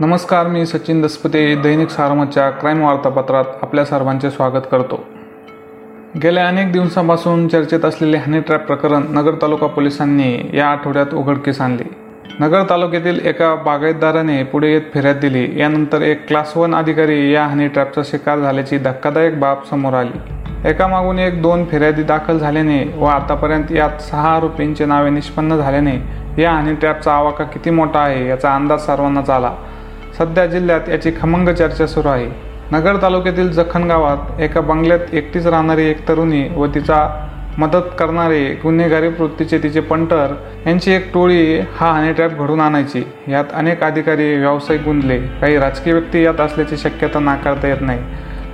नमस्कार मी सचिन दसपते दैनिक सारमतच्या क्राईम वार्तापत्रात आपल्या सर्वांचे स्वागत करतो. गेल्या अनेक दिवसांपासून चर्चेत असलेले हनी ट्रॅप प्रकरण नगर तालुका पोलिसांनी या आठवड्यात उघडकीस आणले. नगर तालुक्यातील एका बागायतदाराने पुढे येत फिर्याद दिली. यानंतर एक क्लास वन अधिकारी या हनी ट्रॅपचा शिकार झाल्याची धक्कादायक बाब समोर आली. एकामागून एक दोन फिर्यादी दाखल झाल्याने व आतापर्यंत यात सहा आरोपींचे नावे निष्पन्न झाल्याने या हनी ट्रॅपचा आवाका किती मोठा आहे याचा अंदाज सर्वांनाच आला. सध्या जिल्ह्यात याची खमंग चर्चा सुरू आहे. नगर तालुक्यातील जखन गावात एका बंगल्यात एकटीच राहणारी एक तरुणी व तिचा मदत करणारे गुन्हेगारी वृत्तीचे तिचे पंटर यांची एक टोळी हा हनीट्रॅप घडून आणायची. यात अनेक अधिकारी व्यावसायिक गुंतले. काही राजकीय व्यक्ती यात असल्याची शक्यता नाकारता येत नाही.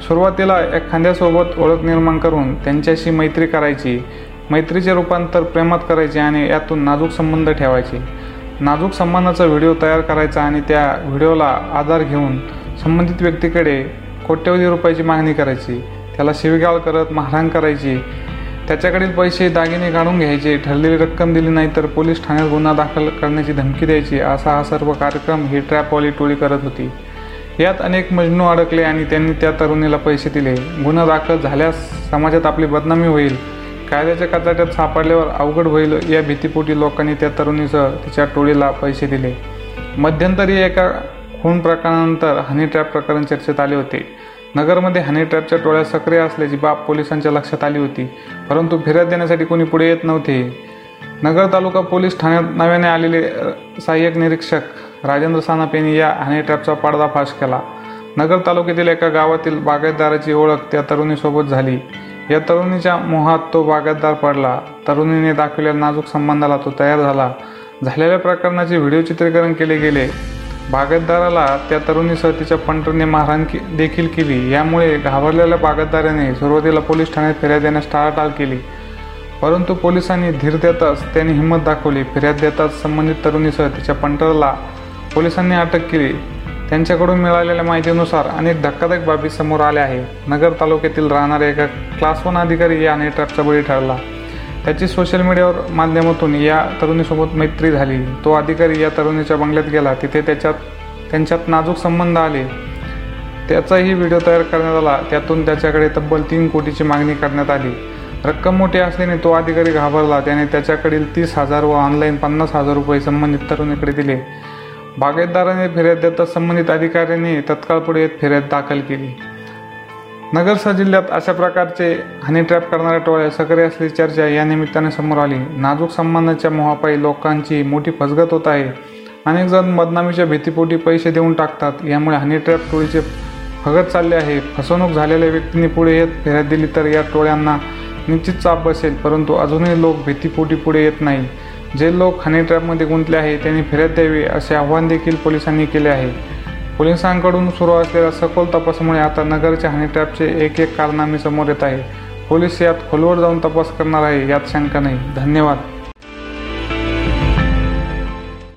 सुरुवातीला एखाद्यासोबत ओळख निर्माण करून त्यांच्याशी मैत्री करायची. मैत्रीचे रूपांतर प्रेमात करायचे आणि यातून नाजूक संबंध ठेवायचे. नाजूक संबंधाचा व्हिडिओ तयार करायचा आणि त्या व्हिडिओला आधार घेऊन संबंधित व्यक्तीकडे कोट्यवधी रुपयाची मागणी करायची. त्याला शिवीगाळ करत मारहाण करायची. त्याच्याकडील पैसे दागिने काढून घ्यायचे. ठरलेली रक्कम दिली नाही तर पोलीस ठाण्यात गुन्हा दाखल करण्याची धमकी द्यायची. असा हा सर्व कार्यक्रम ही ट्रॅपवाली टोळी करत होती. यात अनेक मजनू अडकले आणि त्यांनी त्या तरुणीला पैसे दिले. गुन्हा दाखल झाल्यास समाजात आपली बदनामी होईल. कायद्याच्या कचाट्यात सापडल्यावर अवघड होईल या भीतीपोटी लोकांनी त्या तरुणीसह तिच्या टोळीला पैसे दिले. मध्यंतरी एका खून प्रकरणानंतर हनी ट्रॅप प्रकरण चर्चेत आले होते. नगरमध्ये हनी ट्रॅपच्या टोळ्या सक्रिय असल्याची बाब पोलिसांच्या लक्षात आली होती परंतु फिर्याद देण्यासाठी कोणी पुढे येत नव्हते. नगर तालुका पोलीस ठाण्यात नव्याने आलेले सहाय्यक निरीक्षक राजेंद्र सानप यांनी या हनी ट्रॅपचा पडदाफाश केला. नगर तालुक्यातील एका गावातील बागायतदाराची ओळख त्या तरुणीसोबत झाली. या तरुणीच्या मोहात तो बागायतदार पडला. तरुणीने दाखवलेल्या नाजूक संबंधाला तो तयार झाला. झालेल्या प्रकरणाचे व्हिडिओ चित्रीकरण केले गेले. बागतदाराला त्या तरुणीसह तिच्या पंटरने मारहाण देखील केली. यामुळे घाबरलेल्या बागतदाराने सुरुवातीला पोलीस ठाण्यात फिर्याद देण्यास टाळाटाळ केली. परंतु पोलिसांनी धीर देताच त्यांनी हिंमत दाखवली. फिर्याद देताच संबंधित तरुणीसह तिच्या पंटरला पोलिसांनी अटक केली. त्यांच्याकडून मिळालेल्या माहितीनुसार अनेक धक्कादायक बाबी समोर आल्या आहे नगर तालुक्यातील राहणाऱ्या एका क्लास वन अधिकारी याने ट्रकचा बळी ठरला. त्याची सोशल मीडियावर माध्यमातून या तरुणीसोबत मैत्री झाली. तो अधिकारी या तरुणीच्या बंगल्यात गेला. तिथे त्याच्यात त्यांच्यात नाजूक संबंध आले. त्याचाही व्हिडिओ तयार करण्यात आला. त्यातून त्याच्याकडे तब्बल तीन कोटीची मागणी करण्यात आली. रक्कम मोठी असल्याने तो अधिकारी घाबरला. त्याने त्याच्याकडील तीस हजार व ऑनलाईन पन्नास हजार रुपये संबंधित तरुणीकडे दिले. बागायतदाराने फिर्याद देता संबंधित अधिकाऱ्यांनी तत्काळ पुढे येत फिर्याद दाखल केली. नगरसा जिल्ह्यात अशा प्रकारचे हनी ट्रॅप करणाऱ्या टोळ्या सक्रिय असलेली चर्चा या निमित्ताने समोर आली. नाजूक संबंधाच्या मोहापायी लोकांची मोठी फसगत होत आहे. अनेक जण बदनामीच्या भीतीपोटी पैसे देऊन टाकतात. यामुळे हनी ट्रॅप टोळीचे फगत चालले आहे. फसवणूक झालेल्या व्यक्तींनी पुढे येत फिर्याद दिली तर या टोळ्यांना निश्चित चाप बसेल परंतु अजूनही लोक भीतीपोटी पुढे येत नाही. जे लोक हनी ट्रॅपमध्ये गुंतले आहे त्यांनी फिर्याद द्यावी असे आव्हान देखील पोलिसांनी केले आहे. पोलिसांकडून सुरू असलेल्या सखोल तपासामुळे आता नगरच्या हनी ट्रॅपचे एक एक कारनामे समोर येत आहे पोलीस यात खोलवर जाऊन तपास करणार आहे यात शंका नाही. धन्यवाद.